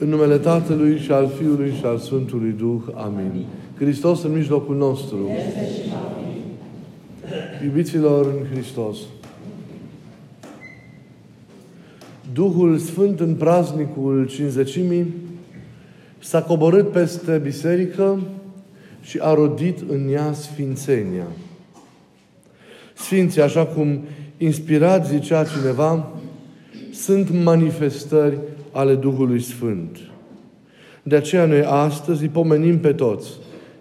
În numele Tatălui și al Fiului și al Sfântului Duh. Amin. Hristos în mijlocul nostru. Iubiților în Hristos. Duhul Sfânt în praznicul cinzecimii s-a coborât peste biserică și a rodit în ea sfințenia. Sfinții, așa cum inspirat zicea cineva, sunt manifestări ale Duhului Sfânt. De aceea noi astăzi îi pomenim pe toți,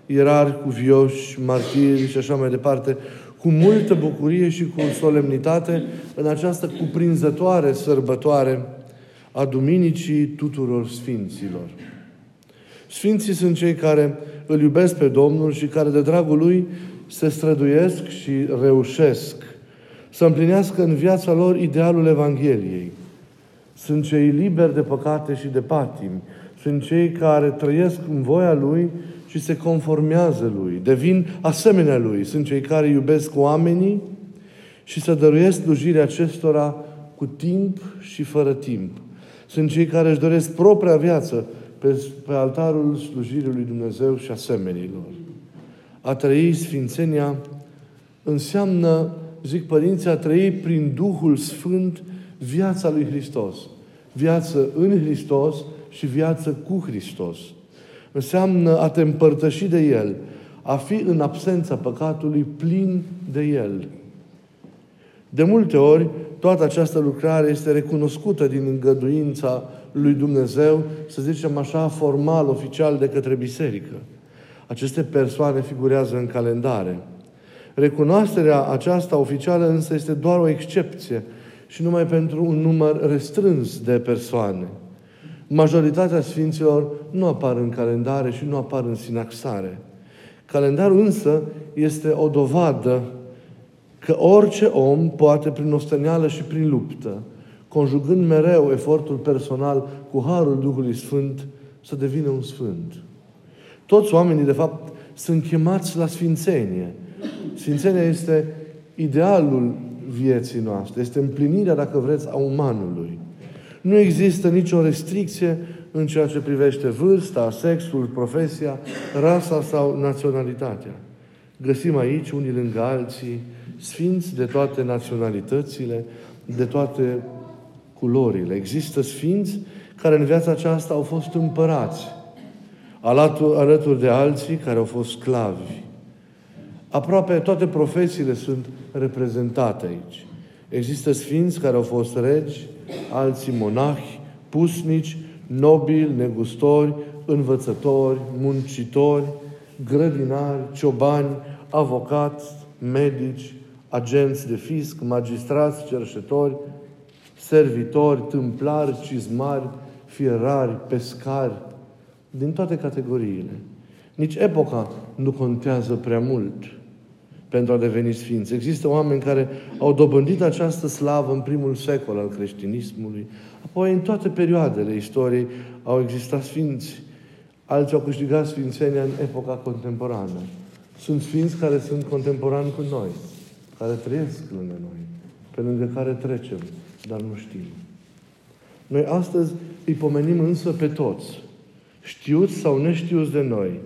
ierari, cuvioși, martiri și așa mai departe, cu multă bucurie și cu solemnitate în această cuprinzătoare sărbătoare a Duminicii tuturor Sfinților. Sfinții sunt cei care îl iubesc pe Domnul și care de dragul Lui se străduiesc și reușesc să împlinească în viața lor idealul Evangheliei. Sunt cei liberi de păcate și de patimi. Sunt cei care trăiesc în voia Lui și se conformează Lui. Devin asemenea Lui. Sunt cei care iubesc oamenii și să dăruiesc slujirea acestora cu timp și fără timp. Sunt cei care își doresc propria viață pe, pe altarul slujirii lui Dumnezeu și asemenilor. A trăi Sfințenia înseamnă, zic părinții, a trăi prin Duhul Sfânt viața lui Hristos. Viață în Hristos și viață cu Hristos. Înseamnă a te împărtăși de El, a fi în absența păcatului plin de El. De multe ori, toată această lucrare este recunoscută din îngăduința lui Dumnezeu, să zicem așa, formal, oficial, de către biserică. Aceste persoane figurează în calendare. Recunoașterea aceasta oficială însă este doar o excepție și numai pentru un număr restrâns de persoane. Majoritatea Sfinților nu apar în calendare și nu apar în sinaxare. Calendarul însă este o dovadă că orice om poate prin ostăneală și prin luptă, conjugând mereu efortul personal cu Harul Duhului Sfânt, să devină un Sfânt. Toți oamenii, de fapt, sunt chemați la Sfințenie. Sfințenia este idealul vieții noastre. Este împlinirea, dacă vreți, a umanului. Nu există nicio restricție în ceea ce privește vârsta, sexul, profesia, rasa sau naționalitatea. Găsim aici, unii lângă alții, sfinți de toate naționalitățile, de toate culorile. Există sfinți care în viața aceasta au fost împărați, alături de alții care au fost sclavi. Aproape toate profesiile sunt reprezentate aici. Există sfinți care au fost regi, alții monahi, pusnici, nobili, negustori, învățători, muncitori, grădinari, ciobani, avocați, medici, agenți de fisc, magistrați, cerșetori, servitori, tâmplari, cizmari, fierari, pescari, din toate categoriile. Nici epoca nu contează prea mult pentru a deveni sfinți. Există oameni care au dobândit această slavă în primul secol al creștinismului. Apoi, în toate perioadele istoriei, au existat sfinți. Alții au câștigat sfințenia în epoca contemporană. Sunt sfinți care sunt contemporani cu noi, care trăiesc lângă noi, pe lângă care trecem, dar nu știm. Noi astăzi îi pomenim însă pe toți, știuți sau neștiuți de noi,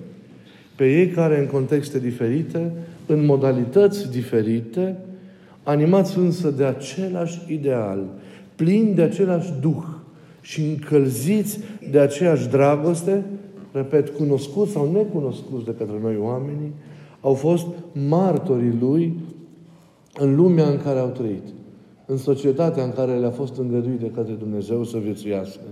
pe ei care în contexte diferite, în modalități diferite, animați însă de același ideal, plini de același duh și încălziți de aceeași dragoste, repet, cunoscuți sau necunoscuți de către noi oamenii, au fost martorii lui în lumea în care au trăit, în societatea în care le-a fost îngăduit de către Dumnezeu să viețuiască.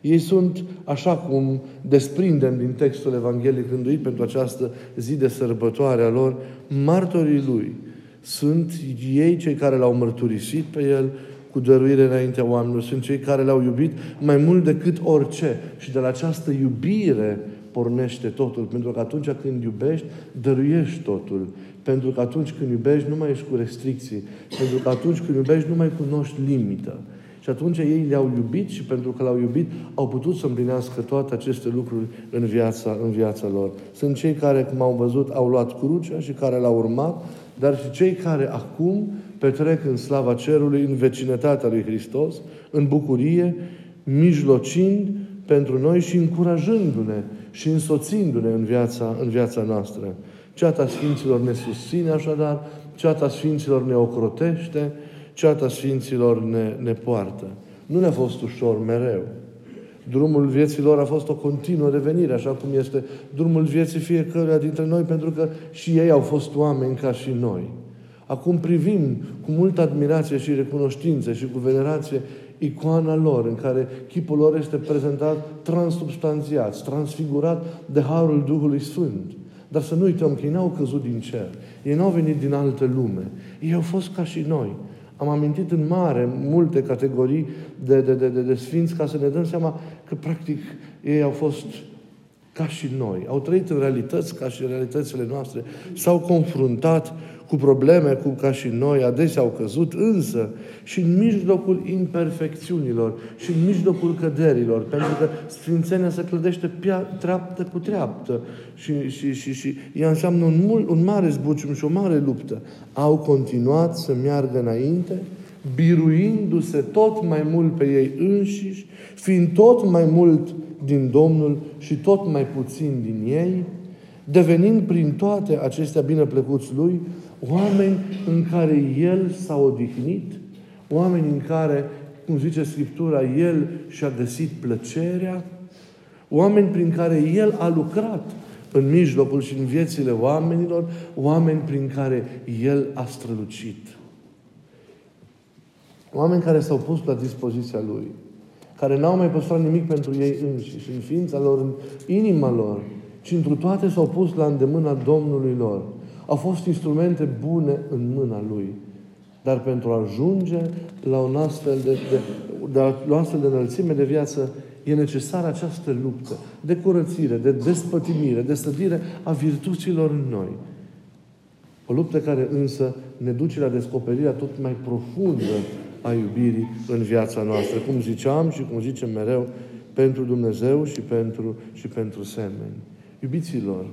Ei sunt, așa cum desprindem din textul Evangheliei rânduit pentru această zi de sărbătoare a lor, martorii Lui. Sunt ei cei care l-au mărturisit pe El cu dăruire înaintea oamenilor. Sunt cei care l-au iubit mai mult decât orice. Și de la această iubire pornește totul. Pentru că atunci când iubești, dăruiești totul. Pentru că atunci când iubești, nu mai ești cu restricții. Pentru că atunci când iubești, nu mai cunoști limită. Și atunci ei le-au iubit și pentru că l-au iubit, au putut să împlinească toate aceste lucruri în viața, în viața lor. Sunt cei care, cum au văzut, au luat crucea și care l-au urmat, dar și cei care acum petrec în slava cerului, în vecinătatea lui Hristos, în bucurie, mijlocind pentru noi și încurajându-ne și însoțindu-ne în viața, în viața noastră. Ceata Sfinților ne susține așadar, ceata Sfinților ne ocrotește, ceata Sfinților ne, ne poartă. Nu ne-a fost ușor mereu. Drumul vieții lor a fost o continuă revenire, așa cum este drumul vieții fiecăruia dintre noi, pentru că și ei au fost oameni ca și noi. Acum privim cu multă admirație și recunoștință și cu venerație icoana lor, în care chipul lor este prezentat transubstanțiat, transfigurat de Harul Duhului Sfânt. Dar să nu uităm că ei n-au căzut din cer. Ei n-au venit din altă lume. Ei au fost ca și noi. Am amintit în mare multe categorii de, de, de, de, de sfinți ca să ne dăm seama că practic ei au fost ca și noi. Au trăit în realități ca și realitățile noastre. S-au confruntat cu probleme cum ca și noi, adesea au căzut, însă și în mijlocul imperfecțiunilor și în mijlocul căderilor, pentru că Sfințenia se clădește treaptă cu treaptă și, și, și, și ea înseamnă un, mult, un mare zbucium și o mare luptă. Au continuat să meargă înainte, biruindu-se tot mai mult pe ei înșiși, fiind tot mai mult din Domnul și tot mai puțin din ei, devenind prin toate acestea bineplăcuți Lui, oameni în care El s-a odihnit, oameni în care, cum zice Scriptura, El și-a găsit plăcerea, oameni prin care El a lucrat în mijlocul și în viețile oamenilor, oameni prin care El a strălucit. Oameni care s-au pus la dispoziția Lui, care n-au mai păstrat nimic pentru ei înșiși, în ființa lor, în inima lor, ci întru toate s-au pus la îndemâna Domnului lor. Au fost instrumente bune în mâna Lui. Dar pentru a ajunge la un astfel de, de, de, la o astfel de înălțime de viață, e necesară această luptă de curățire, de despătimire, de sădire a virtuților în noi. O luptă care însă ne duce la descoperirea tot mai profundă a iubirii în viața noastră. Cum ziceam și cum zicem mereu, pentru Dumnezeu și pentru, și pentru semeni. Iubiților,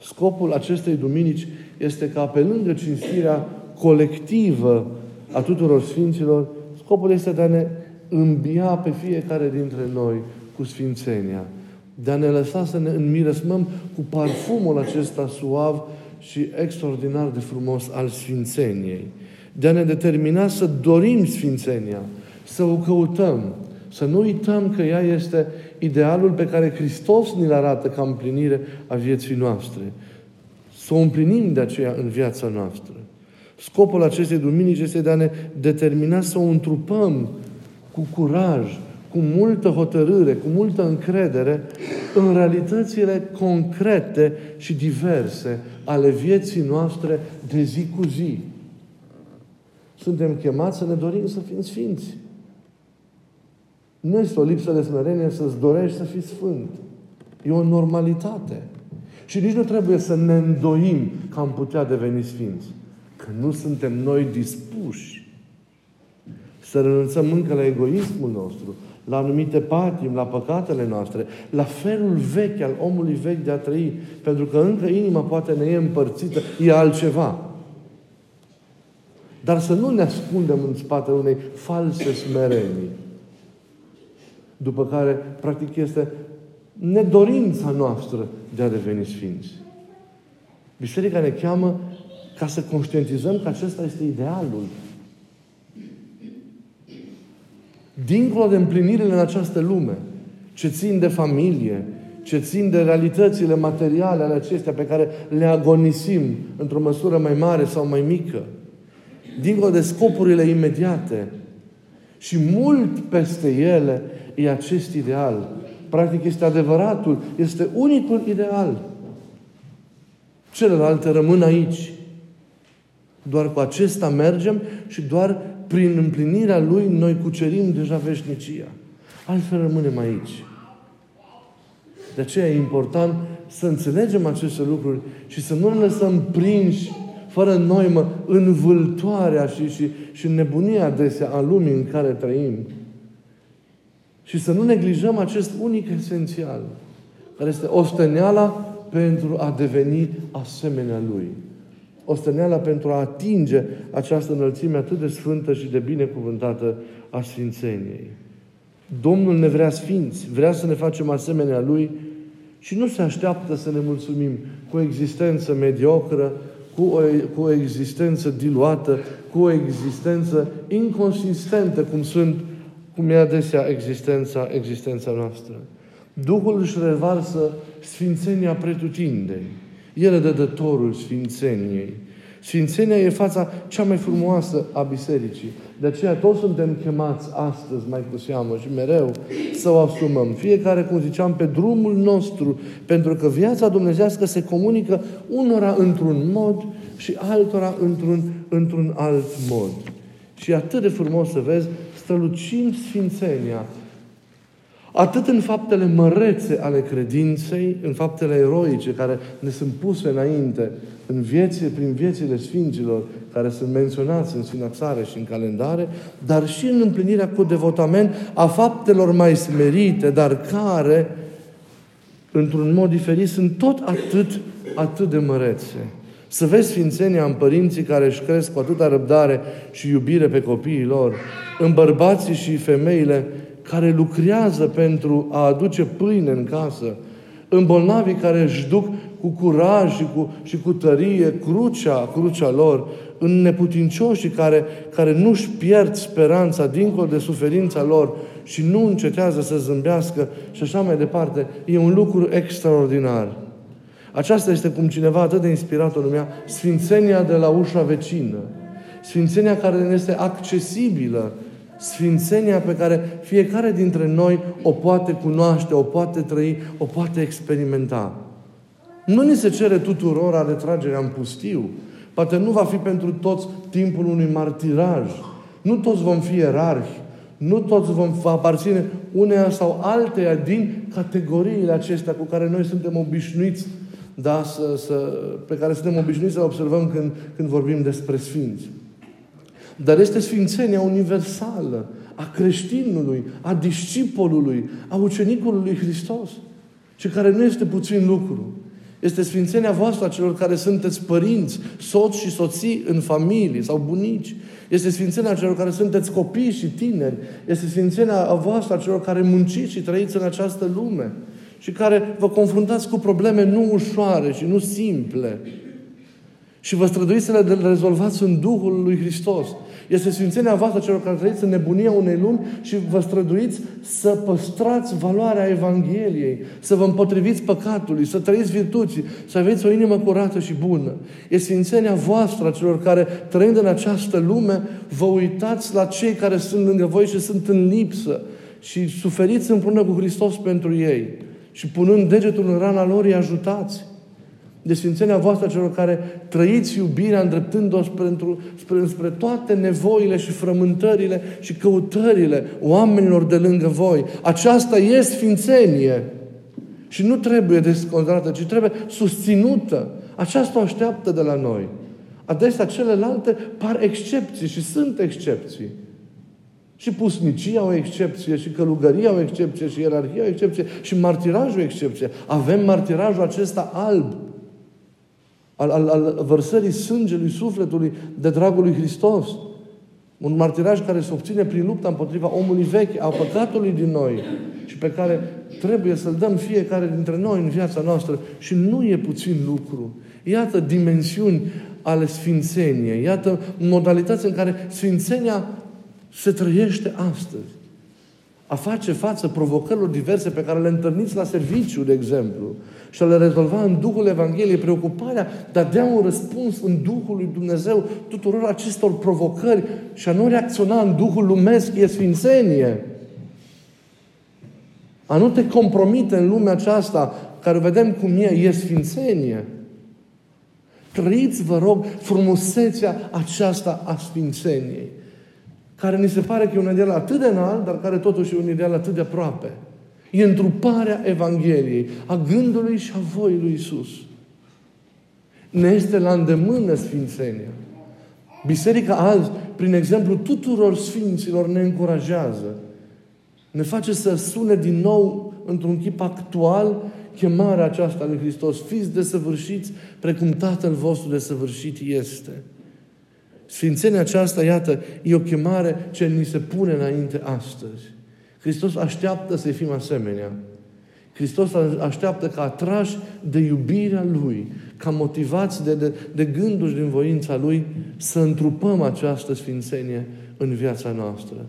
scopul acestei duminici este ca pe lângă cinstirea colectivă a tuturor Sfinților, scopul este de a ne îmbia pe fiecare dintre noi cu Sfințenia. De a ne lăsa să ne înmiresmăm cu parfumul acesta suav și extraordinar de frumos al Sfințeniei. De a ne determina să dorim Sfințenia, să o căutăm, să nu uităm că ea este idealul pe care Hristos ni-l arată ca împlinire a vieții noastre. Să o împlinim de aceea în viața noastră. Scopul acestei duminici este de a ne determina să o întrupăm cu curaj, cu multă hotărâre, cu multă încredere în realitățile concrete și diverse ale vieții noastre de zi cu zi. Suntem chemați să ne dorim să fim sfinți. Nu este o lipsă de smerenie să-ți dorești să fii sfânt. E o normalitate. Și nici nu trebuie să ne îndoim că am putea deveni sfinți. Că nu suntem noi dispuși să renunțăm încă la egoismul nostru, la anumite patim, la păcatele noastre, la felul vechi al omului vechi de a trăi, pentru că încă inima poate ne e împărțită, e altceva. Dar să nu ne ascundem în spatele unei false smerenii după care, practic, este nedorința noastră de a deveni sfinți. Biserica ne cheamă ca să conștientizăm că acesta este idealul. Dincolo de împlinirile în această lume, ce țin de familie, ce țin de realitățile materiale ale acestea pe care le agonisim într-o măsură mai mare sau mai mică, dincolo de scopurile imediate și mult peste ele, e acest ideal. Practic este adevăratul, este unicul ideal. Celelalte rămân aici. Doar cu acesta mergem și doar prin împlinirea lui noi cucerim deja veșnicia. Altfel rămânem aici. De aceea e important să înțelegem aceste lucruri și să nu ne lăsăm prinși fără noimă în vâltoarea și, și, și nebunia adesea a lumii în care trăim. Și să nu neglijăm acest unic esențial, care este osteneala pentru a deveni asemenea Lui. Osteneala pentru a atinge această înălțime atât de sfântă și de binecuvântată a Sfințeniei. Domnul ne vrea sfinți, vrea să ne facem asemenea Lui și nu se așteaptă să ne mulțumim cu o existență mediocră, cu o, cu o existență diluată, cu o existență inconsistentă, cum sunt, cum e adesea existența, existența noastră. Duhul își revarsă sfințenia pretutindeni. El e dădătorul sfințeniei. Sfințenia e fața cea mai frumoasă a bisericii. De aceea toți suntem chemați astăzi, mai cu seamă și mereu, să o asumăm. Fiecare, cum ziceam, pe drumul nostru, pentru că viața dumnezească se comunică unora într-un mod și altora într-un, într-un alt mod. Și atât de frumos să vezi, strălucim Sfințenia Atât în faptele mărețe ale credinței, în faptele eroice care ne sunt puse înainte, în vieții, prin viețile Sfinților, care sunt menționați în sinaxare și în calendare, dar și în împlinirea cu devotament a faptelor mai smerite, dar care, într-un mod diferit, sunt tot atât, atât de mărețe. Să vezi sfințenia în părinții care își cresc cu atâta răbdare și iubire pe copiii lor, în bărbații și femeile care lucrează pentru a aduce pâine în casă, în bolnavii care își duc cu curaj și cu, și cu tărie crucea, crucea lor, în neputincioșii care, care nu-și pierd speranța dincolo de suferința lor și nu încetează să zâmbească și așa mai departe, e un lucru extraordinar. Aceasta este cum cineva atât de inspirat o numea Sfințenia de la ușa vecină. Sfințenia care ne este accesibilă Sfințenia pe care fiecare dintre noi o poate cunoaște, o poate trăi, o poate experimenta. Nu ni se cere tuturor retragerea în pustiu. Poate nu va fi pentru toți timpul unui martiraj. Nu toți vom fi erarhi. Nu toți vom aparține uneia sau alteia din categoriile acestea cu care noi suntem obișnuiți, da, să, să, pe care suntem obișnuiți să le observăm când, când vorbim despre Sfinți. Dar este sfințenia universală a creștinului, a discipolului, a ucenicului lui Hristos. Și care nu este puțin lucru. Este sfințenia voastră a celor care sunteți părinți, soți și soții în familie sau bunici. Este sfințenia celor care sunteți copii și tineri. Este sfințenia voastră a celor care munciți și trăiți în această lume. Și care vă confruntați cu probleme nu ușoare și nu simple. Și vă străduiți să le rezolvați în Duhul lui Hristos. Este sfințenia voastră celor care trăiți în nebunia unei lumi și vă străduiți să păstrați valoarea Evangheliei, să vă împotriviți păcatului, să trăiți virtuții, să aveți o inimă curată și bună. Este sfințenia voastră celor care, trăind în această lume, vă uitați la cei care sunt lângă voi și sunt în lipsă și suferiți împreună cu Hristos pentru ei. Și punând degetul în rana lor, îi ajutați de sfințenia voastră celor care trăiți iubirea îndreptându-o spre, spre, spre toate nevoile și frământările și căutările oamenilor de lângă voi. Aceasta e sfințenie. Și nu trebuie descontrată, ci trebuie susținută. Aceasta o așteaptă de la noi. Adesea celelalte par excepții și sunt excepții. Și pusnicia o excepție, și călugăria o excepție, și ierarhia o excepție, și martirajul o excepție. Avem martirajul acesta alb al, al, al vărsării sângelui sufletului de dragul lui Hristos. Un martiraj care se obține prin lupta împotriva omului vechi, a păcatului din noi și pe care trebuie să-l dăm fiecare dintre noi în viața noastră. Și nu e puțin lucru. Iată dimensiuni ale sfințeniei. Iată modalități în care sfințenia se trăiește astăzi. A face față provocărilor diverse pe care le întâlniți la serviciu, de exemplu și a le rezolva în Duhul Evangheliei preocuparea de a dea un răspuns în Duhul lui Dumnezeu tuturor acestor provocări și a nu reacționa în Duhul lumesc e sfințenie. A nu te compromite în lumea aceasta care vedem cum e, e sfințenie. Trăiți, vă rog, frumusețea aceasta a sfințeniei, care ni se pare că e un ideal atât de înalt, dar care totuși e un ideal atât de aproape. E întruparea Evangheliei, a gândului și a voii lui Isus. Ne este la îndemână Sfințenia. Biserica azi, prin exemplu tuturor Sfinților, ne încurajează. Ne face să sune din nou, într-un chip actual, chemarea aceasta lui Hristos. Fiți desăvârșiți precum Tatăl vostru desăvârșit este. Sfințenia aceasta, iată, e o chemare ce ni se pune înainte astăzi Hristos așteaptă să fim asemenea. Hristos așteaptă ca atrași de iubirea Lui, ca motivați de, de, de gânduri din voința Lui, să întrupăm această sfințenie în viața noastră.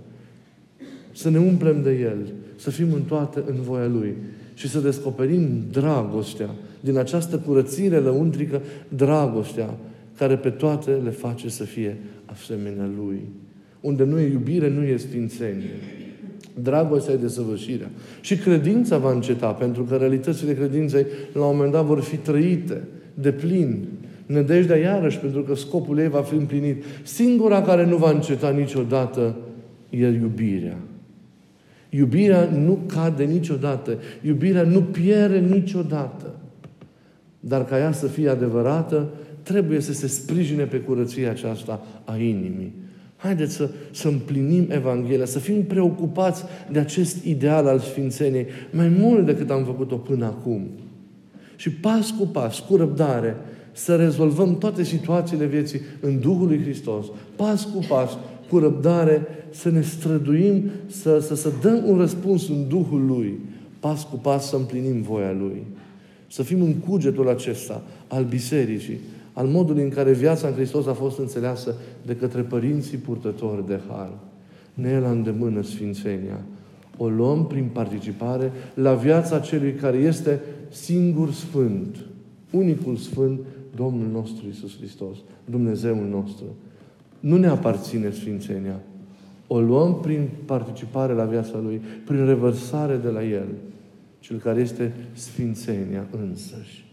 Să ne umplem de El, să fim în toate în voia Lui și să descoperim dragostea, din această curățire lăuntrică, dragostea care pe toate le face să fie asemenea Lui. Unde nu e iubire, nu e sfințenie. Dragostea e desăvârșirea. Și credința va înceta, pentru că realitățile credinței la un moment dat vor fi trăite de plin. Nădejdea iarăși, pentru că scopul ei va fi împlinit. Singura care nu va înceta niciodată e iubirea. Iubirea nu cade niciodată. Iubirea nu pierde niciodată. Dar ca ea să fie adevărată, trebuie să se sprijine pe curăția aceasta a inimii. Haideți să, să împlinim Evanghelia, să fim preocupați de acest ideal al Sfințeniei mai mult decât am făcut-o până acum. Și pas cu pas, cu răbdare, să rezolvăm toate situațiile vieții în Duhul lui Hristos. Pas cu pas, cu răbdare, să ne străduim, să, să, să dăm un răspuns în Duhul Lui. Pas cu pas să împlinim voia Lui. Să fim în cugetul acesta al bisericii, al modului în care viața în Hristos a fost înțeleasă de către părinții purtători de har. Ne e la îndemână Sfințenia. O luăm prin participare la viața celui care este singur Sfânt, unicul Sfânt, Domnul nostru Isus Hristos, Dumnezeul nostru. Nu ne aparține Sfințenia. O luăm prin participare la viața Lui, prin revărsare de la El, Cel care este Sfințenia însăși.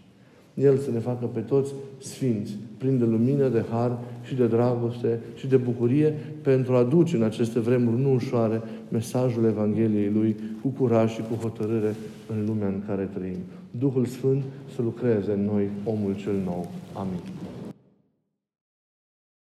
El să ne facă pe toți sfinți, plini de lumină, de har și de dragoste și de bucurie pentru a duce în aceste vremuri nu ușoare mesajul Evangheliei Lui cu curaj și cu hotărâre în lumea în care trăim. Duhul Sfânt să lucreze în noi omul cel nou. Amin.